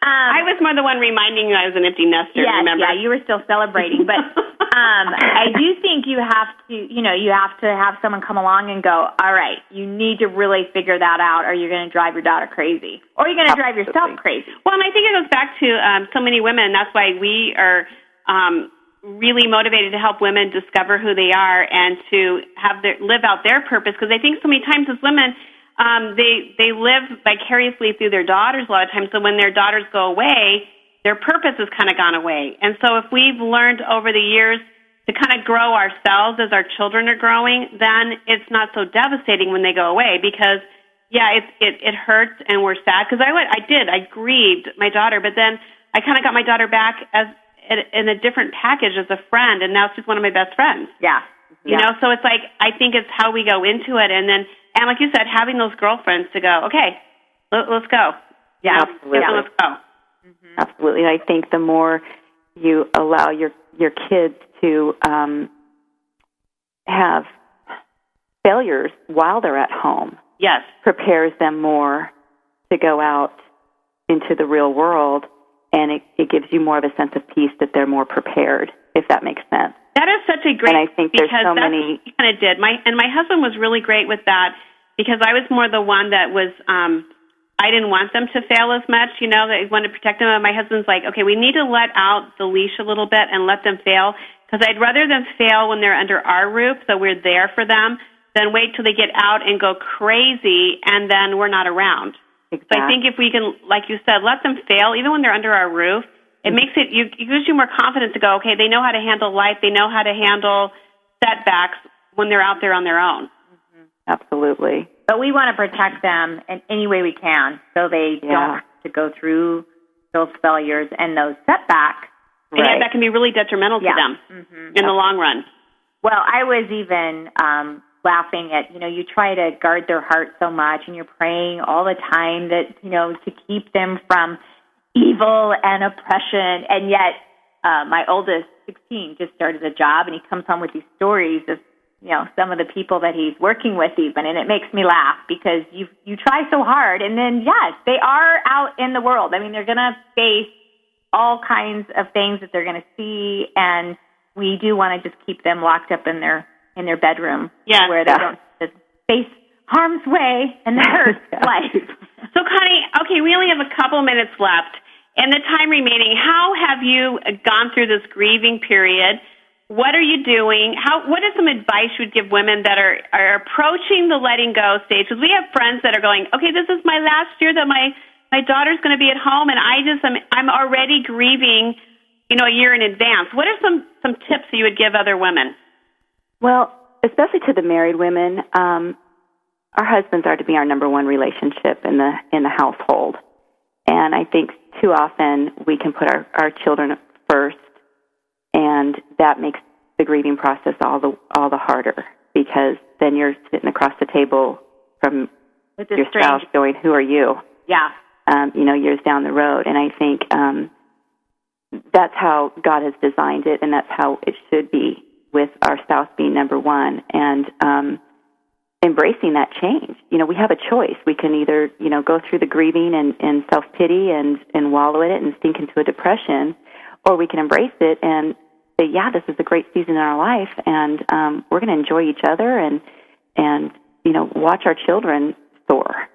Um, I was more the one reminding you I was an empty nester. Yes, remember? yeah, you were still celebrating, but um, I do think you have to, you know, you have to have someone come along and go, all right, you need to really figure that out, or you're going to drive your daughter crazy, or you're going to drive yourself crazy. Well, and I think it goes back to um, so many women. That's why we are um, really motivated to help women discover who they are and to have their live out their purpose. Because I think so many times as women, um, they they live vicariously through their daughters a lot of times. So when their daughters go away, their purpose has kind of gone away. And so if we've learned over the years to kind of grow ourselves as our children are growing, then it's not so devastating when they go away because yeah, it it it hurts and we're sad because I went I did I grieved my daughter, but then I kind of got my daughter back as in a different package as a friend, and now she's one of my best friends. Yeah. You know, so it's like I think it's how we go into it, and then and like you said, having those girlfriends to go, okay, let, let's go. Yeah, Absolutely. Yeah, let's go. Absolutely. I think the more you allow your your kids to um, have failures while they're at home, Yes. prepares them more to go out into the real world, and it, it gives you more of a sense of peace that they're more prepared. If that makes sense. That is such a great And I think there's because so many- he kind of did. My and my husband was really great with that because I was more the one that was um I didn't want them to fail as much, you know, that I wanted to protect them. And my husband's like, okay, we need to let out the leash a little bit and let them fail because I'd rather them fail when they're under our roof, so we're there for them, than wait till they get out and go crazy and then we're not around. Exactly. So I think if we can, like you said, let them fail even when they're under our roof, it Mm-hmm. makes it, you, it gives you more confidence to go, okay, they know how to handle life, they know how to handle setbacks when they're out there on their own. Absolutely. But we want to protect them in any way we can so they Yeah. don't have to go through those failures and those setbacks. And yet that can be really detrimental to Yeah. them Mhm. in the long run. Well, I was even um, laughing at, you know, you try to guard their heart so much and you're praying all the time that, you know, to keep them from evil and oppression. And yet, uh, my oldest, 16, just started a job and he comes home with these stories of, you know, some of the people that he's working with even. And it makes me laugh because you, you try so hard. And then, yes, they are out in the world. I mean, they're going to face all kinds of things that they're going to see and we do want to just keep them locked up in their in their bedroom Yeah. where they Yeah. don't face harm's way and the hurt life. So, Connie, okay, we only have a couple minutes left. and the time remaining, how have you gone through this grieving period? What are you doing? How? What is some advice you would give women that are are approaching the letting go stage? Because we have friends that are going, okay, this is my last year that my my daughter's going to be at home, and I just am I'm already grieving, you know, a year in advance. What are some some tips that you would give other women? Well, especially to the married women, um, our husbands are to be our number one relationship in the in the household, and I think too often we can put our our children first, and that makes the grieving process all the all the harder because then you're sitting across the table from your strange, spouse going, "Who are you?" yeah, um, you know, years down the road. And I think um, that's how God has designed it, and that's how it should be with our spouse being number one and um, embracing that change. You know, we have a choice. We can either, you know, go through the grieving and, and self pity and, and wallow in it and sink into a depression, or we can embrace it and say, yeah, this is a great season in our life, and um, we're going to enjoy each other and and you know watch our children soar.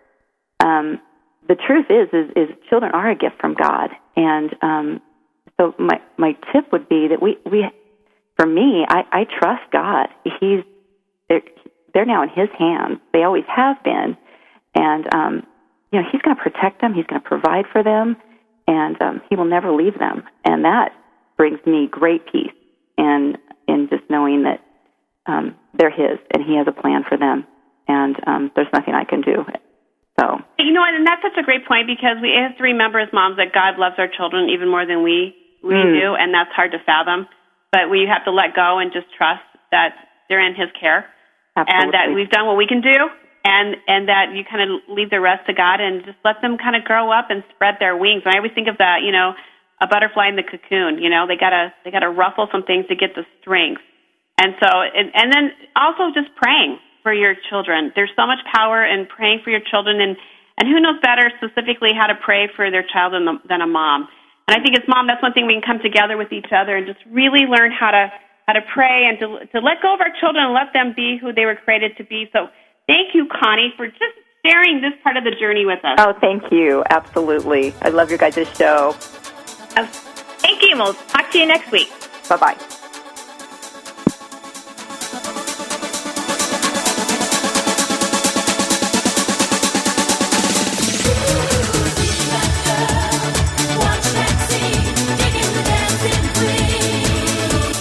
Um, the truth is, is, is children are a gift from God, and um, so my my tip would be that we we for me, I, I trust God. He's they're, now in His hands. They always have been, and um, you know He's going to protect them. He's going to provide for them, and um, He will never leave them. And that brings me great peace, and in just knowing that um, they're His, and He has a plan for them, and um, there's nothing I can do. So You know? And that's such a great point because we have to remember as moms that God loves our children even more than we we Mm. do, and that's hard to fathom. But we have to let go and just trust that they're in His care, and that we've done what we can do, and and that you kind of leave the rest to God and just let them kind of grow up and spread their wings. And I always think of that, you know, a butterfly in the cocoon. You know, they gotta they gotta ruffle some things to get the strength. And so, and, and then also just praying for your children. There's so much power in praying for your children, and and who knows better specifically how to pray for their child than, the, than a mom. And I think as mom, that's one thing we can come together with each other and just really learn how to how to pray and to to let go of our children and let them be who they were created to be. So thank you, Connie, for just sharing this part of the journey with us. Oh, thank you. Absolutely. I love your guys' show. Thank you. We'll talk to you next week. Bye bye.